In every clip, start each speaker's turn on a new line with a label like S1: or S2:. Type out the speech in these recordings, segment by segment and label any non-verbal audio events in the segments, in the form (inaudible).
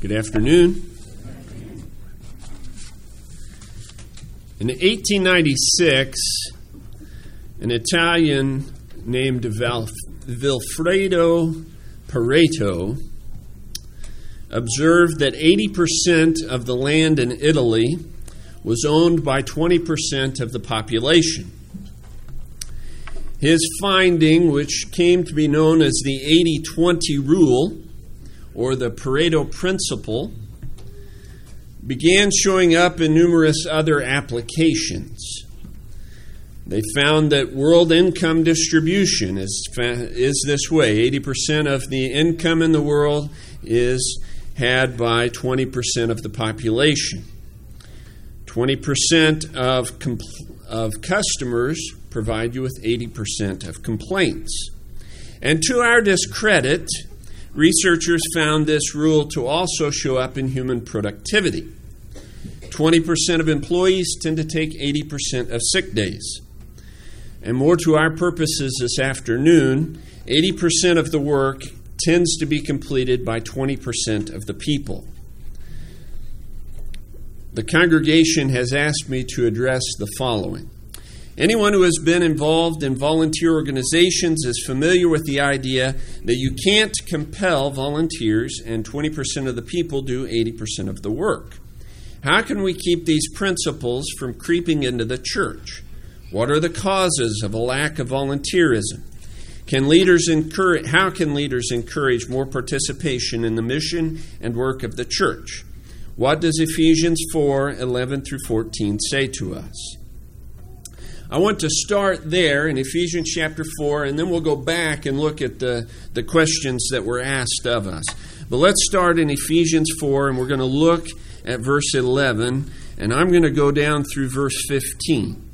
S1: Good afternoon. In 1896, an Italian named Vilfredo Pareto observed that 80% of the land in Italy was owned by 20% of the population. His finding, which came to be known as the 80 20 rule, or the Pareto principle, began showing up in numerous other applications. They found that world income distribution is, is this way 80% of the income in the world is had by 20% of the population. 20% of, compl- of customers provide you with 80% of complaints. And to our discredit, researchers found this rule to also show up in human productivity. 20% of employees tend to take 80% of sick days. And more to our purposes this afternoon, 80% of the work tends to be completed by 20% of the people. The congregation has asked me to address the following. Anyone who has been involved in volunteer organizations is familiar with the idea that you can't compel volunteers and 20% of the people do 80% of the work. How can we keep these principles from creeping into the church? What are the causes of a lack of volunteerism? Can leaders encourage, how can leaders encourage more participation in the mission and work of the church? What does Ephesians 4 11 through 14 say to us? I want to start there in Ephesians chapter 4, and then we'll go back and look at the, the questions that were asked of us. But let's start in Ephesians 4, and we're going to look at verse 11, and I'm going to go down through verse 15.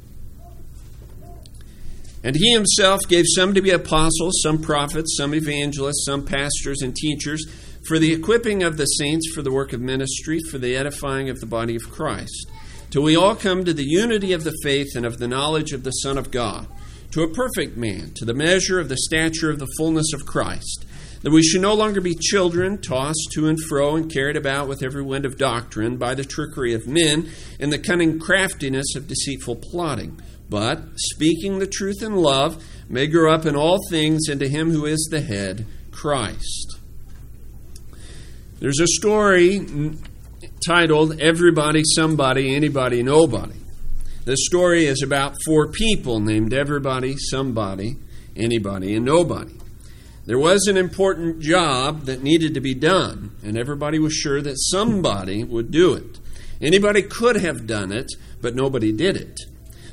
S1: And he himself gave some to be apostles, some prophets, some evangelists, some pastors and teachers, for the equipping of the saints for the work of ministry, for the edifying of the body of Christ, till we all come to the unity of the faith and of the knowledge of the Son of God, to a perfect man, to the measure of the stature of the fullness of Christ, that we should no longer be children, tossed to and fro and carried about with every wind of doctrine by the trickery of men and the cunning craftiness of deceitful plotting but speaking the truth in love may grow up in all things into him who is the head, Christ. There's a story titled Everybody, Somebody, Anybody, Nobody. The story is about four people named Everybody, Somebody, Anybody, and Nobody. There was an important job that needed to be done, and everybody was sure that somebody would do it. Anybody could have done it, but nobody did it.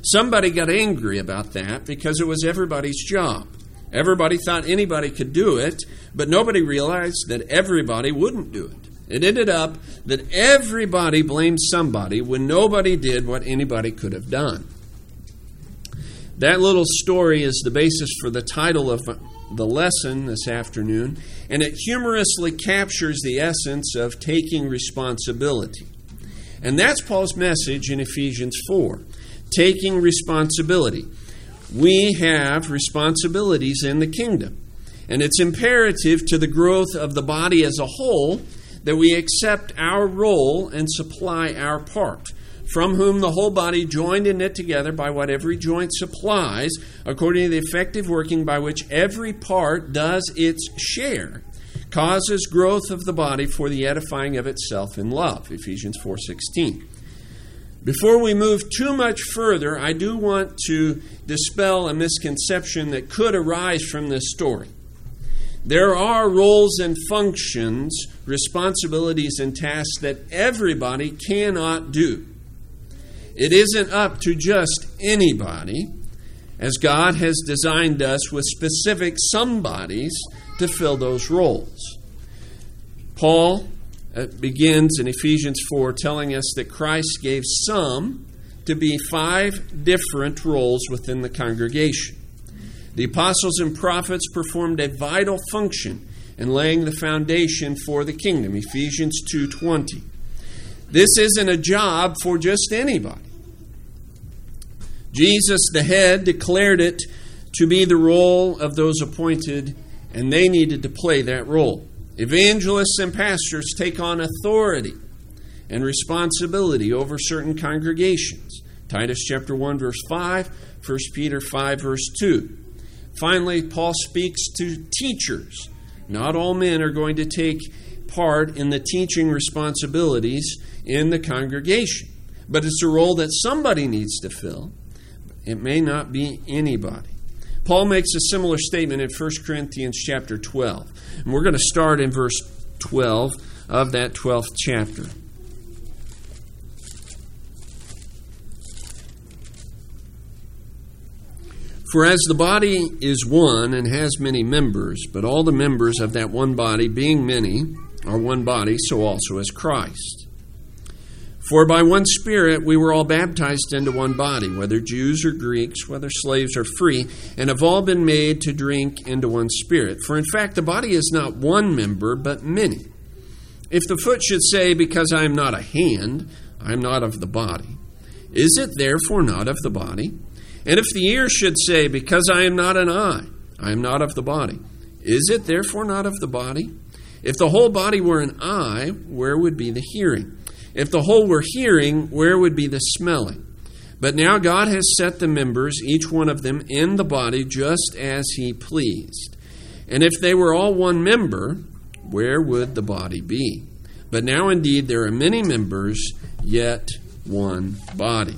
S1: Somebody got angry about that because it was everybody's job. Everybody thought anybody could do it, but nobody realized that everybody wouldn't do it. It ended up that everybody blamed somebody when nobody did what anybody could have done. That little story is the basis for the title of the lesson this afternoon, and it humorously captures the essence of taking responsibility. And that's Paul's message in Ephesians 4 taking responsibility. We have responsibilities in the kingdom. And it's imperative to the growth of the body as a whole that we accept our role and supply our part, from whom the whole body, joined and knit together by what every joint supplies, according to the effective working by which every part does its share, causes growth of the body for the edifying of itself in love. Ephesians 4:16. Before we move too much further, I do want to dispel a misconception that could arise from this story. There are roles and functions, responsibilities, and tasks that everybody cannot do. It isn't up to just anybody, as God has designed us with specific somebodies to fill those roles. Paul uh, begins in Ephesians 4 telling us that Christ gave some to be five different roles within the congregation. The apostles and prophets performed a vital function in laying the foundation for the kingdom, Ephesians 2:20. This isn't a job for just anybody. Jesus, the head, declared it to be the role of those appointed, and they needed to play that role. Evangelists and pastors take on authority and responsibility over certain congregations. Titus chapter 1 verse 5, 1 Peter 5 verse 2. Finally, Paul speaks to teachers. Not all men are going to take part in the teaching responsibilities in the congregation, but it's a role that somebody needs to fill. It may not be anybody. Paul makes a similar statement in 1 Corinthians chapter 12. And we're going to start in verse 12 of that 12th chapter. For as the body is one and has many members, but all the members of that one body, being many, are one body, so also is Christ. For by one Spirit we were all baptized into one body, whether Jews or Greeks, whether slaves or free, and have all been made to drink into one Spirit. For in fact, the body is not one member, but many. If the foot should say, Because I am not a hand, I am not of the body, is it therefore not of the body? And if the ear should say, Because I am not an eye, I am not of the body, is it therefore not of the body? If the whole body were an eye, where would be the hearing? If the whole were hearing, where would be the smelling? But now God has set the members, each one of them, in the body just as He pleased. And if they were all one member, where would the body be? But now indeed there are many members, yet one body.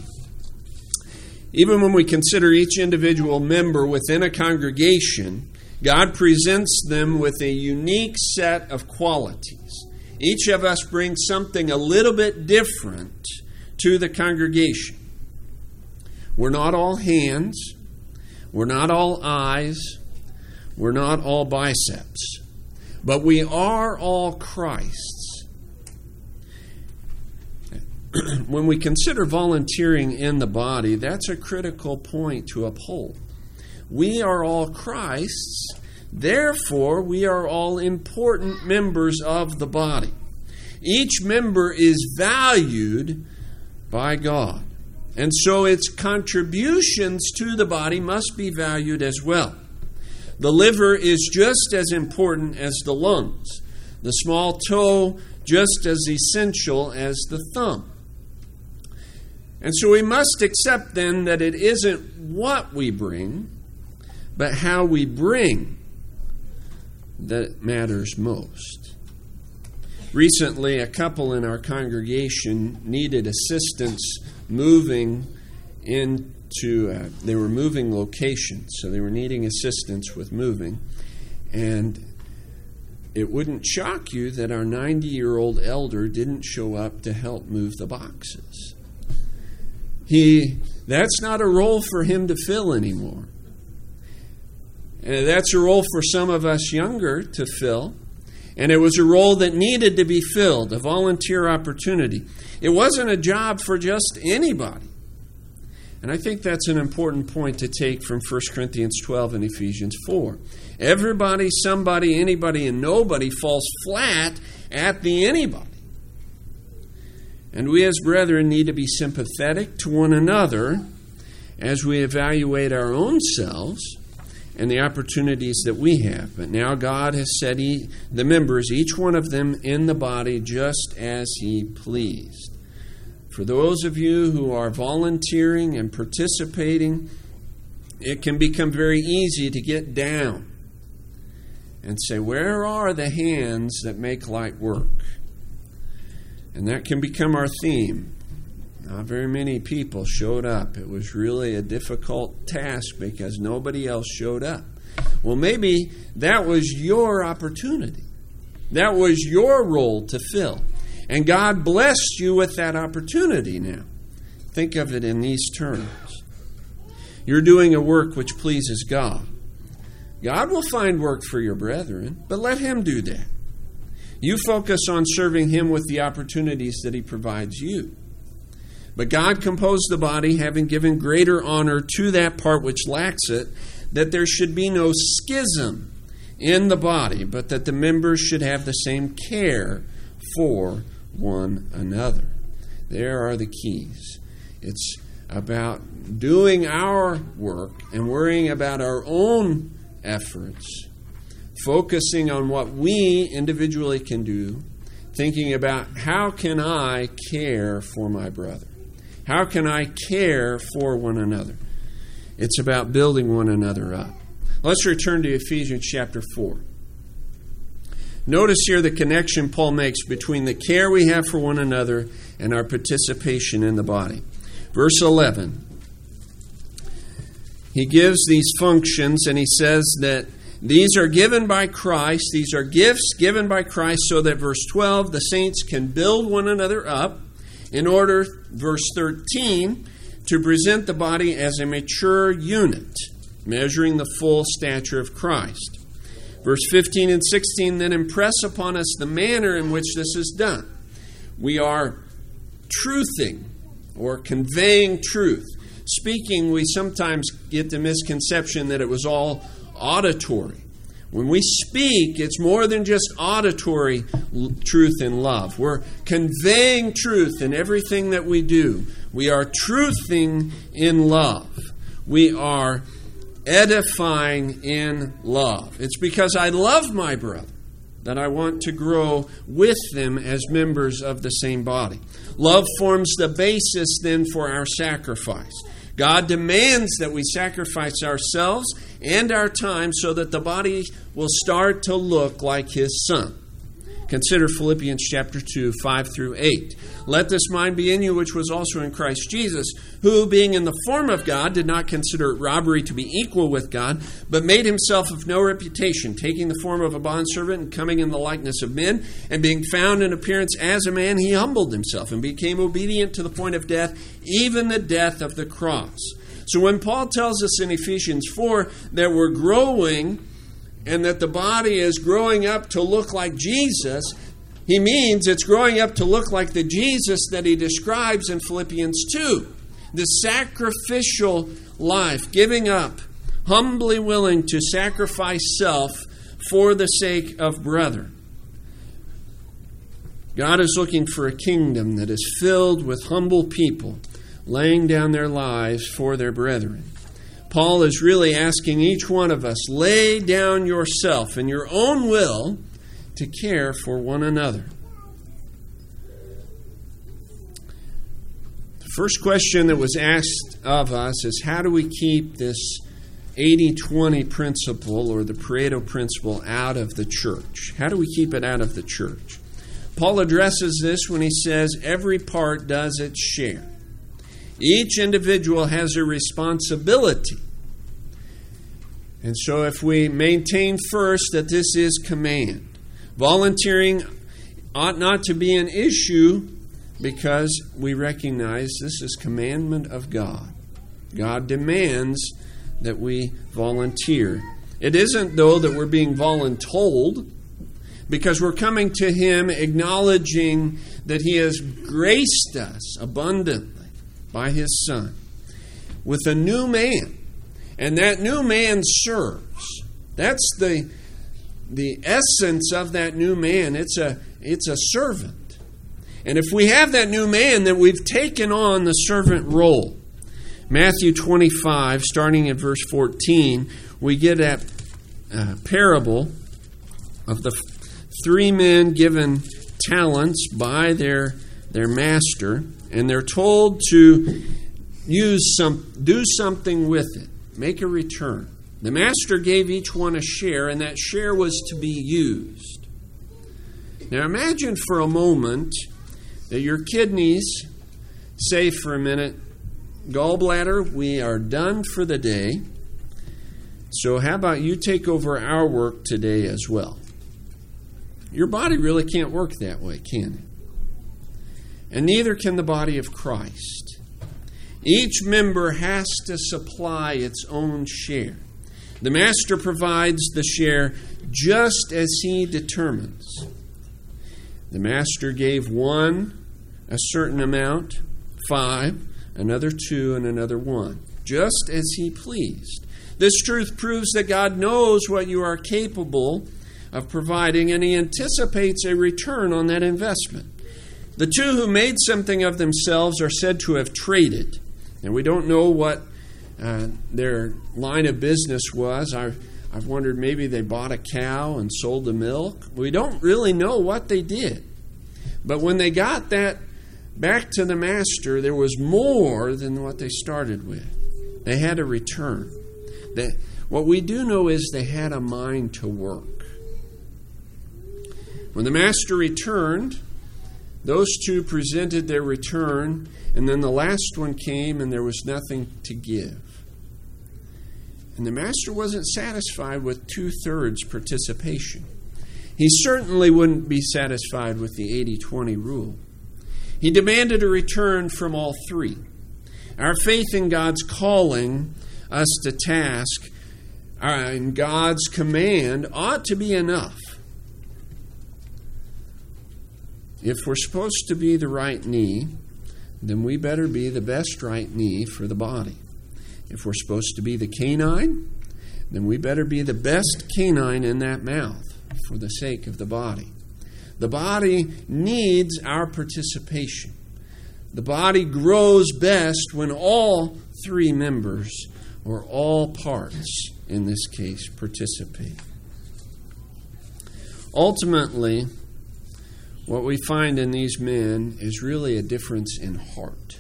S1: Even when we consider each individual member within a congregation, God presents them with a unique set of qualities. Each of us brings something a little bit different to the congregation. We're not all hands, we're not all eyes, we're not all biceps, but we are all Christ. (clears throat) when we consider volunteering in the body, that's a critical point to uphold. We are all Christ's, therefore, we are all important members of the body. Each member is valued by God, and so its contributions to the body must be valued as well. The liver is just as important as the lungs, the small toe just as essential as the thumb. And so we must accept then that it isn't what we bring, but how we bring that matters most. Recently, a couple in our congregation needed assistance moving into, uh, they were moving locations, so they were needing assistance with moving. And it wouldn't shock you that our 90 year old elder didn't show up to help move the boxes. He that's not a role for him to fill anymore. And that's a role for some of us younger to fill. And it was a role that needed to be filled, a volunteer opportunity. It wasn't a job for just anybody. And I think that's an important point to take from 1 Corinthians 12 and Ephesians 4. Everybody, somebody, anybody, and nobody falls flat at the anybody. And we as brethren need to be sympathetic to one another as we evaluate our own selves and the opportunities that we have. But now God has set he, the members, each one of them, in the body just as He pleased. For those of you who are volunteering and participating, it can become very easy to get down and say, Where are the hands that make light work? And that can become our theme. Not very many people showed up. It was really a difficult task because nobody else showed up. Well, maybe that was your opportunity. That was your role to fill. And God blessed you with that opportunity now. Think of it in these terms. You're doing a work which pleases God. God will find work for your brethren, but let Him do that. You focus on serving Him with the opportunities that He provides you. But God composed the body, having given greater honor to that part which lacks it, that there should be no schism in the body, but that the members should have the same care for one another. There are the keys. It's about doing our work and worrying about our own efforts focusing on what we individually can do, thinking about how can I care for my brother? How can I care for one another? It's about building one another up. Let's return to Ephesians chapter 4. Notice here the connection Paul makes between the care we have for one another and our participation in the body. Verse 11. He gives these functions and he says that these are given by Christ. These are gifts given by Christ so that, verse 12, the saints can build one another up in order, verse 13, to present the body as a mature unit, measuring the full stature of Christ. Verse 15 and 16 then impress upon us the manner in which this is done. We are truthing or conveying truth. Speaking, we sometimes get the misconception that it was all auditory. When we speak, it's more than just auditory truth and love. We're conveying truth in everything that we do. We are truthing in love. We are edifying in love. It's because I love my brother that I want to grow with them as members of the same body. Love forms the basis then for our sacrifice. God demands that we sacrifice ourselves and our time so that the body will start to look like His Son. Consider Philippians chapter 2, 5 through 8. Let this mind be in you, which was also in Christ Jesus, who, being in the form of God, did not consider it robbery to be equal with God, but made himself of no reputation, taking the form of a bondservant and coming in the likeness of men, and being found in appearance as a man, he humbled himself and became obedient to the point of death, even the death of the cross. So when Paul tells us in Ephesians 4 that we're growing, and that the body is growing up to look like Jesus, he means it's growing up to look like the Jesus that he describes in Philippians 2. The sacrificial life, giving up, humbly willing to sacrifice self for the sake of brother. God is looking for a kingdom that is filled with humble people laying down their lives for their brethren. Paul is really asking each one of us lay down yourself and your own will to care for one another. The first question that was asked of us is how do we keep this 80 20 principle or the Pareto principle out of the church? How do we keep it out of the church? Paul addresses this when he says every part does its share. Each individual has a responsibility. And so, if we maintain first that this is command, volunteering ought not to be an issue because we recognize this is commandment of God. God demands that we volunteer. It isn't, though, that we're being voluntold because we're coming to Him acknowledging that He has graced us abundantly by his Son with a new man. And that new man serves. That's the, the essence of that new man. It's a, it's a servant. And if we have that new man, then we've taken on the servant role. Matthew 25, starting at verse 14, we get that uh, parable of the three men given talents by their, their master and they're told to use some do something with it. Make a return. The master gave each one a share and that share was to be used. Now imagine for a moment that your kidneys say for a minute gallbladder we are done for the day. So how about you take over our work today as well? Your body really can't work that way can it and neither can the body of Christ. Each member has to supply its own share. The Master provides the share just as he determines. The Master gave one a certain amount, five, another two, and another one, just as he pleased. This truth proves that God knows what you are capable of providing, and he anticipates a return on that investment. The two who made something of themselves are said to have traded. And we don't know what uh, their line of business was. I, I've wondered maybe they bought a cow and sold the milk. We don't really know what they did. But when they got that back to the master, there was more than what they started with. They had a return. They, what we do know is they had a mind to work. When the master returned, those two presented their return, and then the last one came and there was nothing to give. And the master wasn't satisfied with two thirds participation. He certainly wouldn't be satisfied with the 80 20 rule. He demanded a return from all three. Our faith in God's calling us to task and uh, God's command ought to be enough. If we're supposed to be the right knee, then we better be the best right knee for the body. If we're supposed to be the canine, then we better be the best canine in that mouth for the sake of the body. The body needs our participation. The body grows best when all three members, or all parts in this case, participate. Ultimately, what we find in these men is really a difference in heart.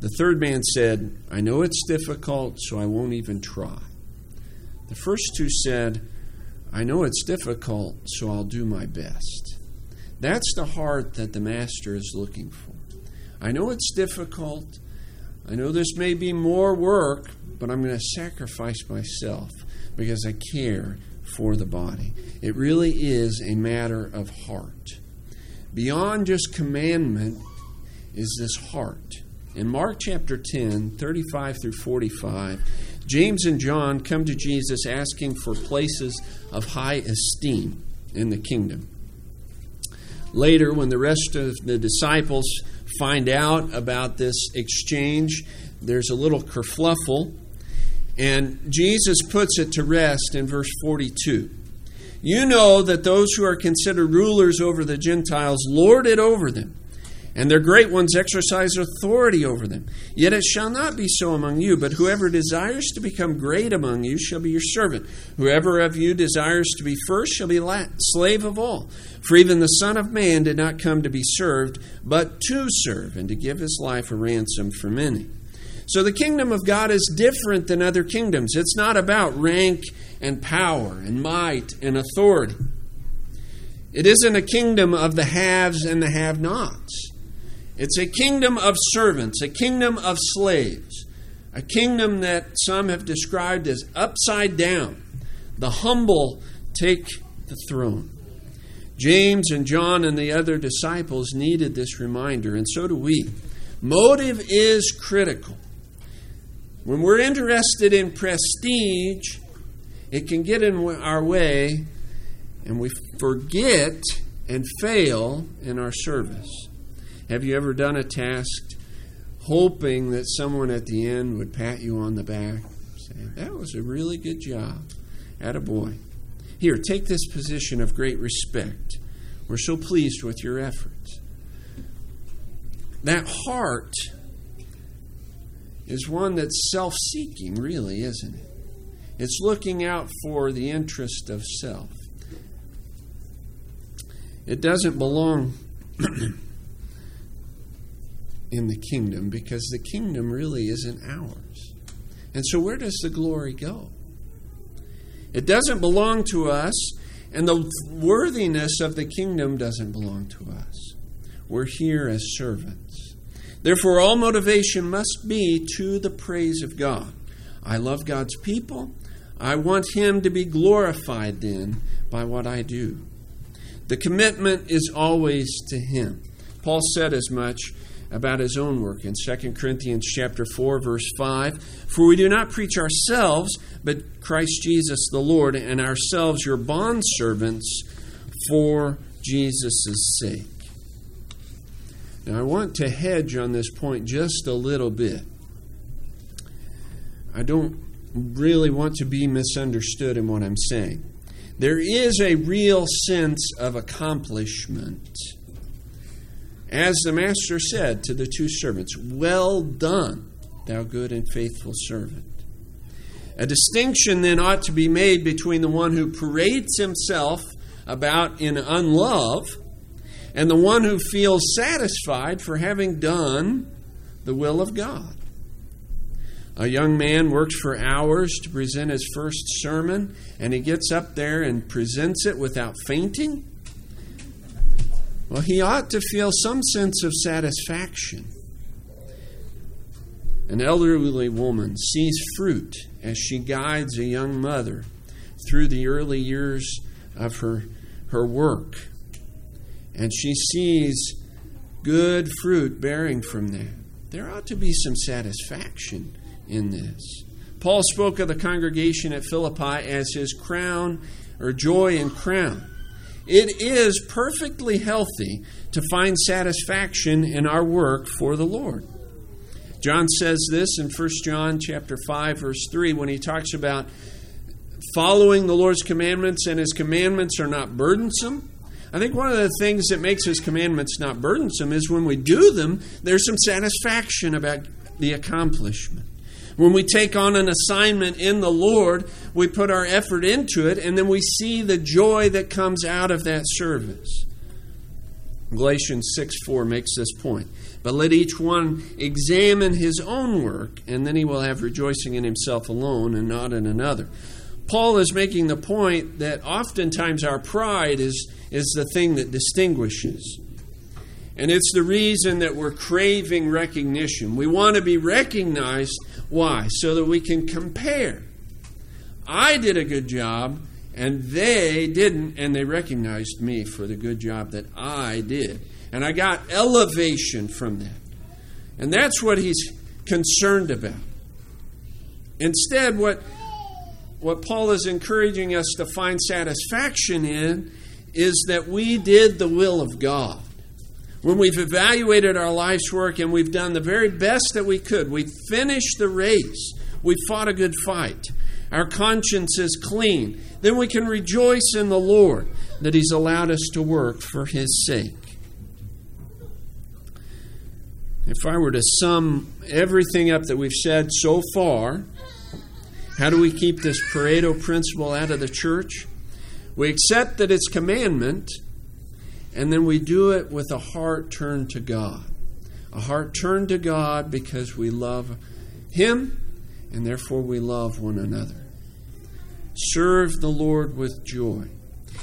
S1: The third man said, I know it's difficult, so I won't even try. The first two said, I know it's difficult, so I'll do my best. That's the heart that the Master is looking for. I know it's difficult. I know this may be more work, but I'm going to sacrifice myself because I care for the body. It really is a matter of heart. Beyond just commandment is this heart. In Mark chapter 10, 35 through 45, James and John come to Jesus asking for places of high esteem in the kingdom. Later, when the rest of the disciples find out about this exchange, there's a little kerfluffle, and Jesus puts it to rest in verse 42. You know that those who are considered rulers over the Gentiles lord it over them and their great ones exercise authority over them. Yet it shall not be so among you, but whoever desires to become great among you shall be your servant. Whoever of you desires to be first shall be slave of all. For even the Son of Man did not come to be served, but to serve, and to give his life a ransom for many. So the kingdom of God is different than other kingdoms. It's not about rank and power and might and authority. It isn't a kingdom of the haves and the have nots. It's a kingdom of servants, a kingdom of slaves, a kingdom that some have described as upside down. The humble take the throne. James and John and the other disciples needed this reminder, and so do we. Motive is critical. When we're interested in prestige, it can get in our way, and we forget and fail in our service. Have you ever done a task hoping that someone at the end would pat you on the back, say, That was a really good job. At a boy. Here, take this position of great respect. We're so pleased with your efforts. That heart is one that's self seeking, really, isn't it? It's looking out for the interest of self. It doesn't belong (clears throat) in the kingdom because the kingdom really isn't ours. And so, where does the glory go? It doesn't belong to us, and the worthiness of the kingdom doesn't belong to us. We're here as servants. Therefore, all motivation must be to the praise of God. I love God's people. I want Him to be glorified then by what I do. The commitment is always to Him. Paul said as much about his own work in 2 Corinthians chapter 4 verse 5 for we do not preach ourselves but Christ Jesus the Lord and ourselves your bondservants for Jesus' sake. Now I want to hedge on this point just a little bit. I don't really want to be misunderstood in what I'm saying. There is a real sense of accomplishment as the master said to the two servants, Well done, thou good and faithful servant. A distinction then ought to be made between the one who parades himself about in unlove and the one who feels satisfied for having done the will of God. A young man works for hours to present his first sermon, and he gets up there and presents it without fainting. Well, he ought to feel some sense of satisfaction. An elderly woman sees fruit as she guides a young mother through the early years of her, her work. And she sees good fruit bearing from that. There ought to be some satisfaction in this. Paul spoke of the congregation at Philippi as his crown or joy and crown. It is perfectly healthy to find satisfaction in our work for the Lord. John says this in 1 John chapter 5 verse 3 when he talks about following the Lord's commandments and his commandments are not burdensome. I think one of the things that makes his commandments not burdensome is when we do them, there's some satisfaction about the accomplishment. When we take on an assignment in the Lord, we put our effort into it, and then we see the joy that comes out of that service. Galatians 6 4 makes this point. But let each one examine his own work, and then he will have rejoicing in himself alone and not in another. Paul is making the point that oftentimes our pride is, is the thing that distinguishes. And it's the reason that we're craving recognition. We want to be recognized. Why? So that we can compare. I did a good job, and they didn't, and they recognized me for the good job that I did. And I got elevation from that. And that's what he's concerned about. Instead, what, what Paul is encouraging us to find satisfaction in is that we did the will of God. When we've evaluated our life's work and we've done the very best that we could, we finished the race, we fought a good fight, our conscience is clean, then we can rejoice in the Lord that He's allowed us to work for His sake. If I were to sum everything up that we've said so far, how do we keep this Pareto principle out of the church? We accept that it's commandment, and then we do it with a heart turned to God. A heart turned to God because we love Him, and therefore we love one another. Serve the Lord with joy.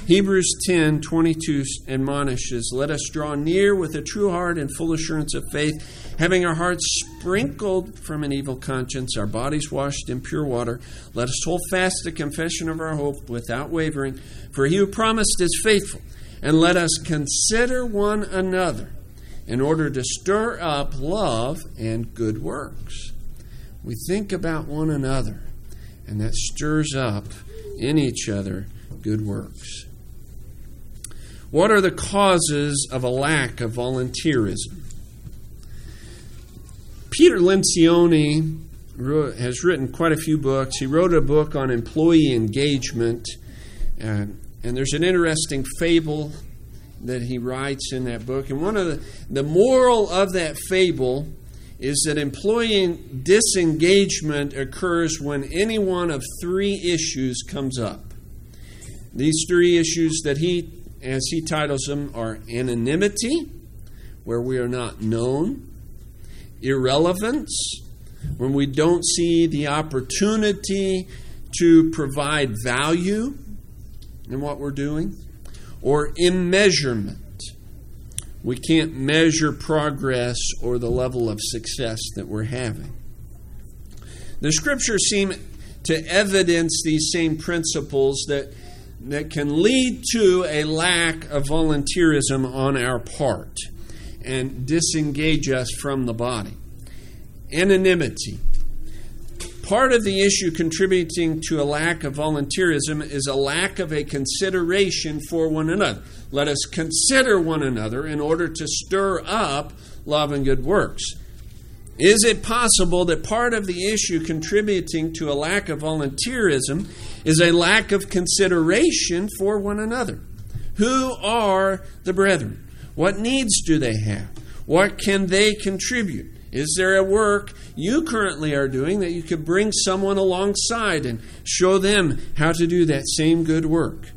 S1: Hebrews 10 22 admonishes, Let us draw near with a true heart and full assurance of faith, having our hearts sprinkled from an evil conscience, our bodies washed in pure water. Let us hold fast the confession of our hope without wavering, for he who promised is faithful. And let us consider one another in order to stir up love and good works. We think about one another, and that stirs up in each other good works. What are the causes of a lack of volunteerism? Peter Lencioni has written quite a few books. He wrote a book on employee engagement, and there's an interesting fable that he writes in that book. And one of the, the moral of that fable is that employee disengagement occurs when any one of three issues comes up. These three issues that he as he titles them, are anonymity, where we are not known, irrelevance, when we don't see the opportunity to provide value in what we're doing, or immeasurement. We can't measure progress or the level of success that we're having. The scriptures seem to evidence these same principles that that can lead to a lack of volunteerism on our part and disengage us from the body. Anonymity. Part of the issue contributing to a lack of volunteerism is a lack of a consideration for one another. Let us consider one another in order to stir up love and good works. Is it possible that part of the issue contributing to a lack of volunteerism is a lack of consideration for one another? Who are the brethren? What needs do they have? What can they contribute? Is there a work you currently are doing that you could bring someone alongside and show them how to do that same good work?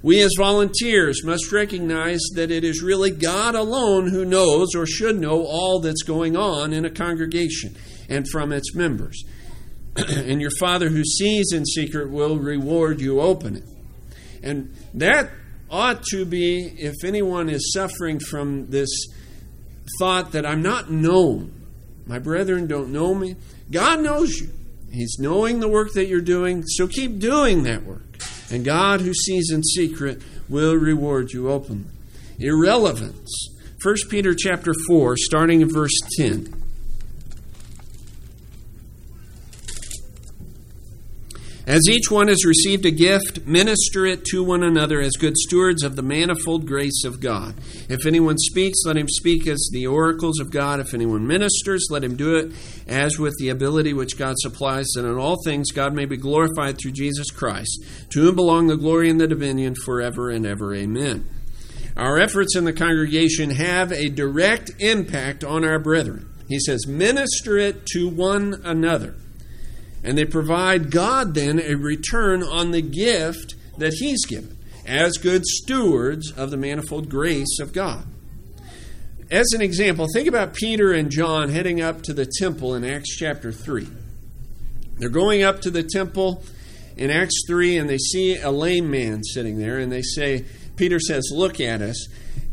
S1: We as volunteers must recognize that it is really God alone who knows or should know all that's going on in a congregation and from its members. (clears throat) and your Father who sees in secret will reward you openly. And that ought to be, if anyone is suffering from this thought that I'm not known, my brethren don't know me, God knows you. He's knowing the work that you're doing, so keep doing that work. And God, who sees in secret, will reward you openly. Irrelevance. 1 Peter chapter 4, starting in verse 10. As each one has received a gift, minister it to one another as good stewards of the manifold grace of God. If anyone speaks, let him speak as the oracles of God. If anyone ministers, let him do it as with the ability which God supplies, that in all things God may be glorified through Jesus Christ. To whom belong the glory and the dominion forever and ever. Amen. Our efforts in the congregation have a direct impact on our brethren. He says, minister it to one another. And they provide God then a return on the gift that He's given as good stewards of the manifold grace of God. As an example, think about Peter and John heading up to the temple in Acts chapter 3. They're going up to the temple in Acts 3 and they see a lame man sitting there and they say, Peter says, Look at us.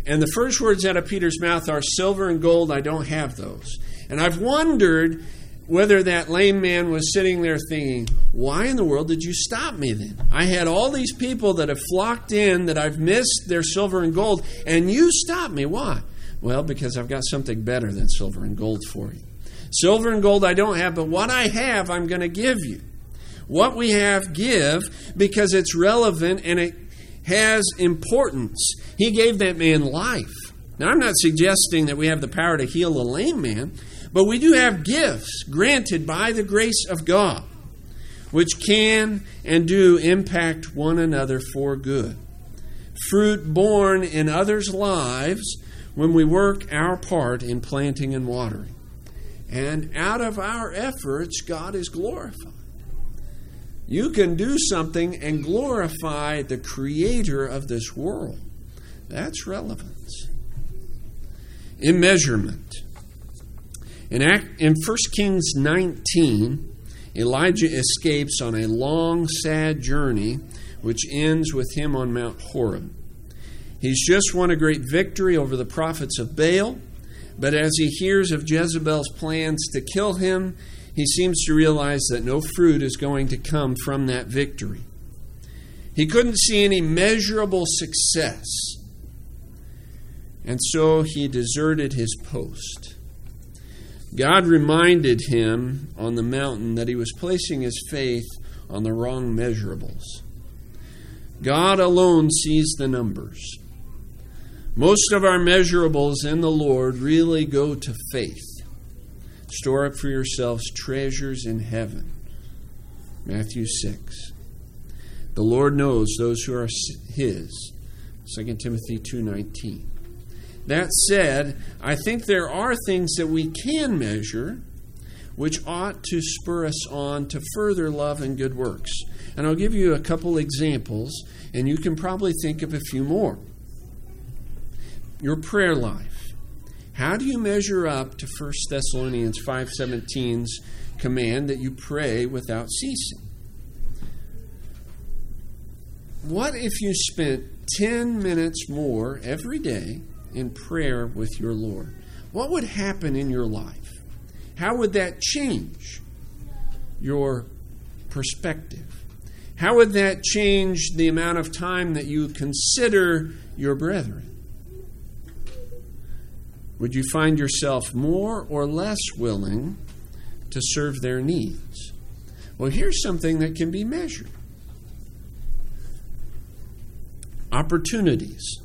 S1: And the first words out of Peter's mouth are, Silver and gold, I don't have those. And I've wondered whether that lame man was sitting there thinking, Why in the world did you stop me then? I had all these people that have flocked in that I've missed their silver and gold, and you stopped me. Why? Well, because I've got something better than silver and gold for you. Silver and gold I don't have, but what I have, I'm going to give you. What we have, give because it's relevant and it has importance. He gave that man life. Now, I'm not suggesting that we have the power to heal a lame man, but we do have gifts granted by the grace of God, which can and do impact one another for good. Fruit born in others' lives when we work our part in planting and watering. And out of our efforts, God is glorified. You can do something and glorify the creator of this world. That's relevance. Immeasurement. In, Act, in 1 Kings 19, Elijah escapes on a long, sad journey, which ends with him on Mount Horeb. He's just won a great victory over the prophets of Baal, but as he hears of Jezebel's plans to kill him, he seems to realize that no fruit is going to come from that victory. He couldn't see any measurable success, and so he deserted his post. God reminded him on the mountain that he was placing his faith on the wrong measurables. God alone sees the numbers. Most of our measurables in the Lord really go to faith. Store up for yourselves treasures in heaven. Matthew 6. The Lord knows those who are his. 2 Timothy 2:19. That said, I think there are things that we can measure which ought to spur us on to further love and good works. And I'll give you a couple examples, and you can probably think of a few more. Your prayer life. How do you measure up to 1 Thessalonians 5:17's command that you pray without ceasing? What if you spent 10 minutes more every day in prayer with your Lord, what would happen in your life? How would that change your perspective? How would that change the amount of time that you consider your brethren? Would you find yourself more or less willing to serve their needs? Well, here's something that can be measured opportunities.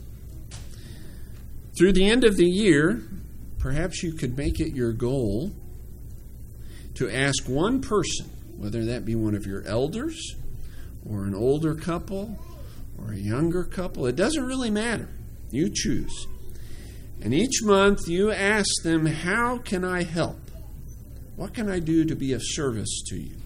S1: Through the end of the year, perhaps you could make it your goal to ask one person, whether that be one of your elders or an older couple or a younger couple, it doesn't really matter. You choose. And each month you ask them, How can I help? What can I do to be of service to you?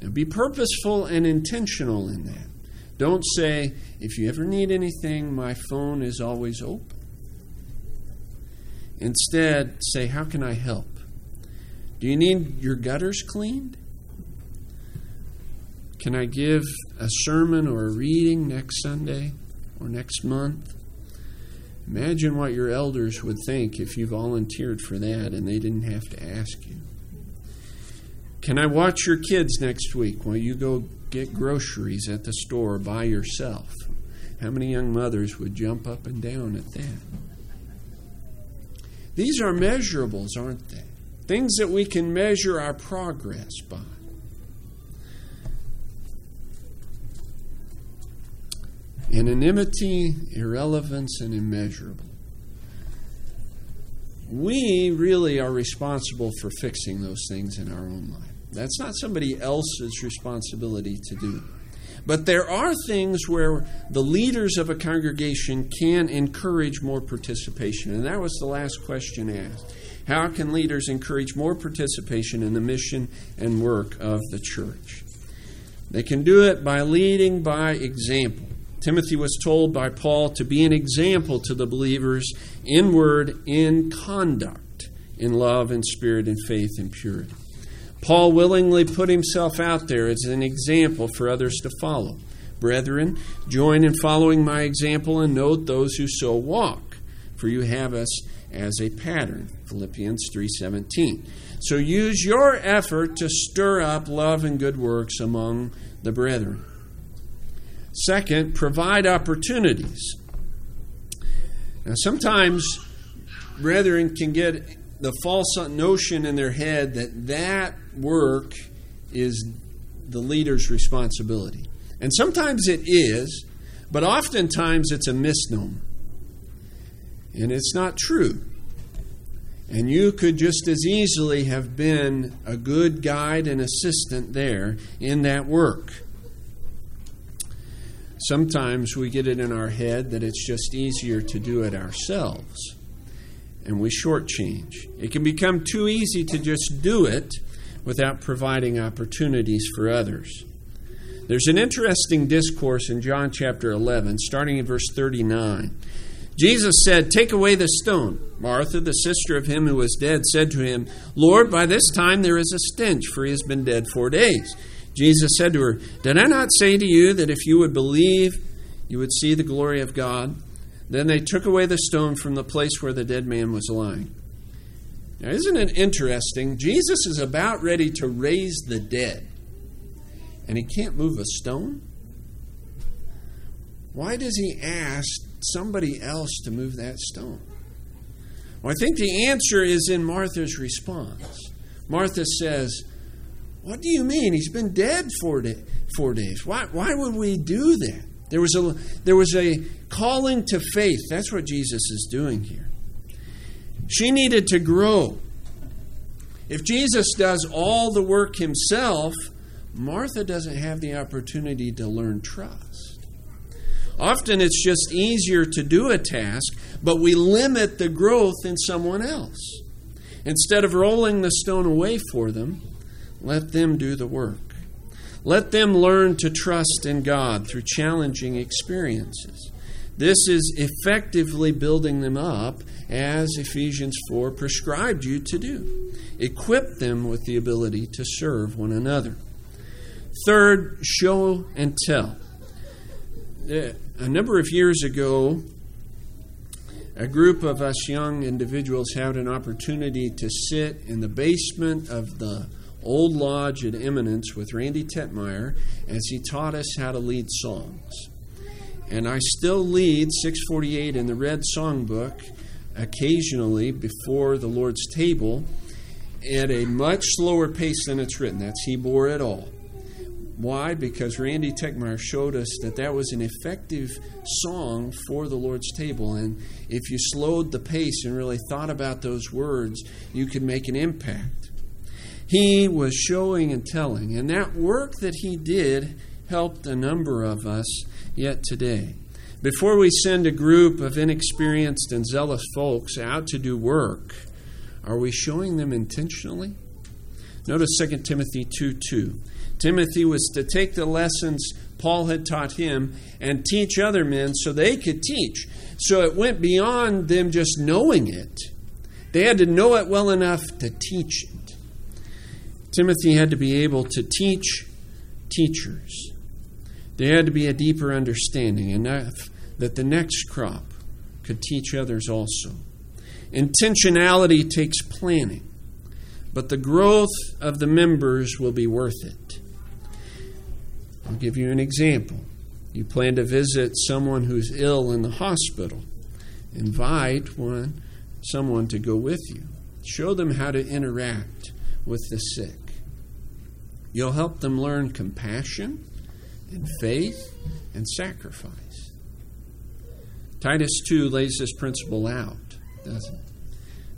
S1: Now, be purposeful and intentional in that. Don't say, if you ever need anything, my phone is always open. Instead, say, how can I help? Do you need your gutters cleaned? Can I give a sermon or a reading next Sunday or next month? Imagine what your elders would think if you volunteered for that and they didn't have to ask you. Can I watch your kids next week while you go get groceries at the store by yourself? How many young mothers would jump up and down at that? These are measurables, aren't they? Things that we can measure our progress by. Anonymity, irrelevance, and immeasurable. We really are responsible for fixing those things in our own life. That's not somebody else's responsibility to do. But there are things where the leaders of a congregation can encourage more participation. And that was the last question asked. How can leaders encourage more participation in the mission and work of the church? They can do it by leading by example. Timothy was told by Paul to be an example to the believers in word, in conduct, in love and spirit and faith and purity. Paul willingly put himself out there as an example for others to follow. Brethren, join in following my example and note those who so walk, for you have us as a pattern. Philippians 3:17. So use your effort to stir up love and good works among the brethren. Second, provide opportunities. Now, sometimes brethren can get the false notion in their head that that work is the leader's responsibility. And sometimes it is, but oftentimes it's a misnomer. And it's not true. And you could just as easily have been a good guide and assistant there in that work. Sometimes we get it in our head that it's just easier to do it ourselves, and we shortchange. It can become too easy to just do it without providing opportunities for others. There's an interesting discourse in John chapter 11, starting in verse 39. Jesus said, Take away the stone. Martha, the sister of him who was dead, said to him, Lord, by this time there is a stench, for he has been dead four days. Jesus said to her, Did I not say to you that if you would believe, you would see the glory of God? Then they took away the stone from the place where the dead man was lying. Now, isn't it interesting? Jesus is about ready to raise the dead, and he can't move a stone? Why does he ask somebody else to move that stone? Well, I think the answer is in Martha's response. Martha says, what do you mean? He's been dead four, day, four days. Why, why would we do that? There was, a, there was a calling to faith. That's what Jesus is doing here. She needed to grow. If Jesus does all the work himself, Martha doesn't have the opportunity to learn trust. Often it's just easier to do a task, but we limit the growth in someone else. Instead of rolling the stone away for them, let them do the work. Let them learn to trust in God through challenging experiences. This is effectively building them up as Ephesians 4 prescribed you to do. Equip them with the ability to serve one another. Third, show and tell. Uh, a number of years ago, a group of us young individuals had an opportunity to sit in the basement of the Old Lodge at Eminence with Randy Tetmeyer as he taught us how to lead songs. And I still lead 648 in the Red Songbook occasionally before the Lord's table at a much slower pace than it's written. That's He bore it all. Why? Because Randy Techmeyer showed us that that was an effective song for the Lord's table. And if you slowed the pace and really thought about those words, you could make an impact. He was showing and telling. And that work that he did helped a number of us yet today. Before we send a group of inexperienced and zealous folks out to do work, Are we showing them intentionally? Notice 2 Timothy 2 2. Timothy was to take the lessons Paul had taught him and teach other men so they could teach. So it went beyond them just knowing it. They had to know it well enough to teach. Timothy had to be able to teach teachers. There had to be a deeper understanding, enough that the next crop could teach others also. Intentionality takes planning, but the growth of the members will be worth it. I'll give you an example. You plan to visit someone who's ill in the hospital. Invite one someone to go with you. Show them how to interact with the sick. You'll help them learn compassion and faith and sacrifice. Titus 2 lays this principle out, doesn't it?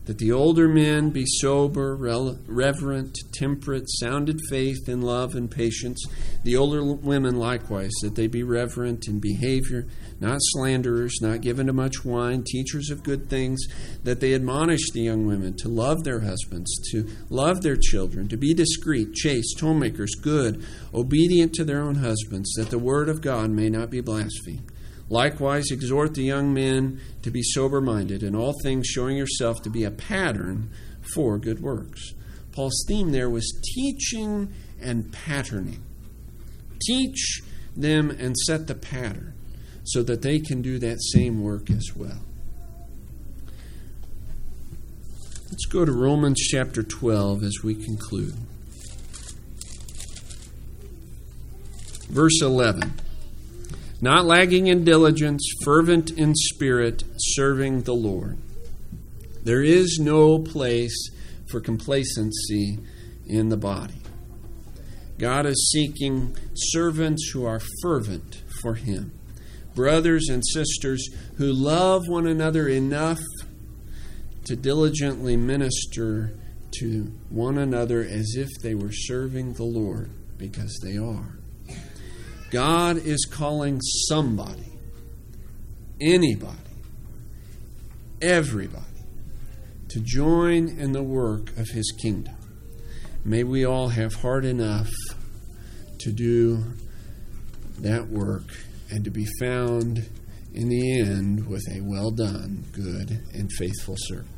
S1: That the older men be sober, reverent, temperate, sound in faith, in love, and patience. The older women likewise, that they be reverent in behavior, not slanderers, not given to much wine, teachers of good things, that they admonish the young women to love their husbands, to love their children, to be discreet, chaste, homemakers, good, obedient to their own husbands, that the word of God may not be blasphemed. Likewise, exhort the young men to be sober minded, in all things showing yourself to be a pattern for good works. Paul's theme there was teaching and patterning. Teach them and set the pattern so that they can do that same work as well. Let's go to Romans chapter 12 as we conclude. Verse 11 not lagging in diligence, fervent in spirit, serving the Lord. There is no place for complacency in the body. God is seeking servants who are fervent for Him, brothers and sisters who love one another enough to diligently minister to one another as if they were serving the Lord, because they are. God is calling somebody, anybody, everybody, to join in the work of His kingdom. May we all have heart enough to do that work and to be found in the end with a well done, good, and faithful servant.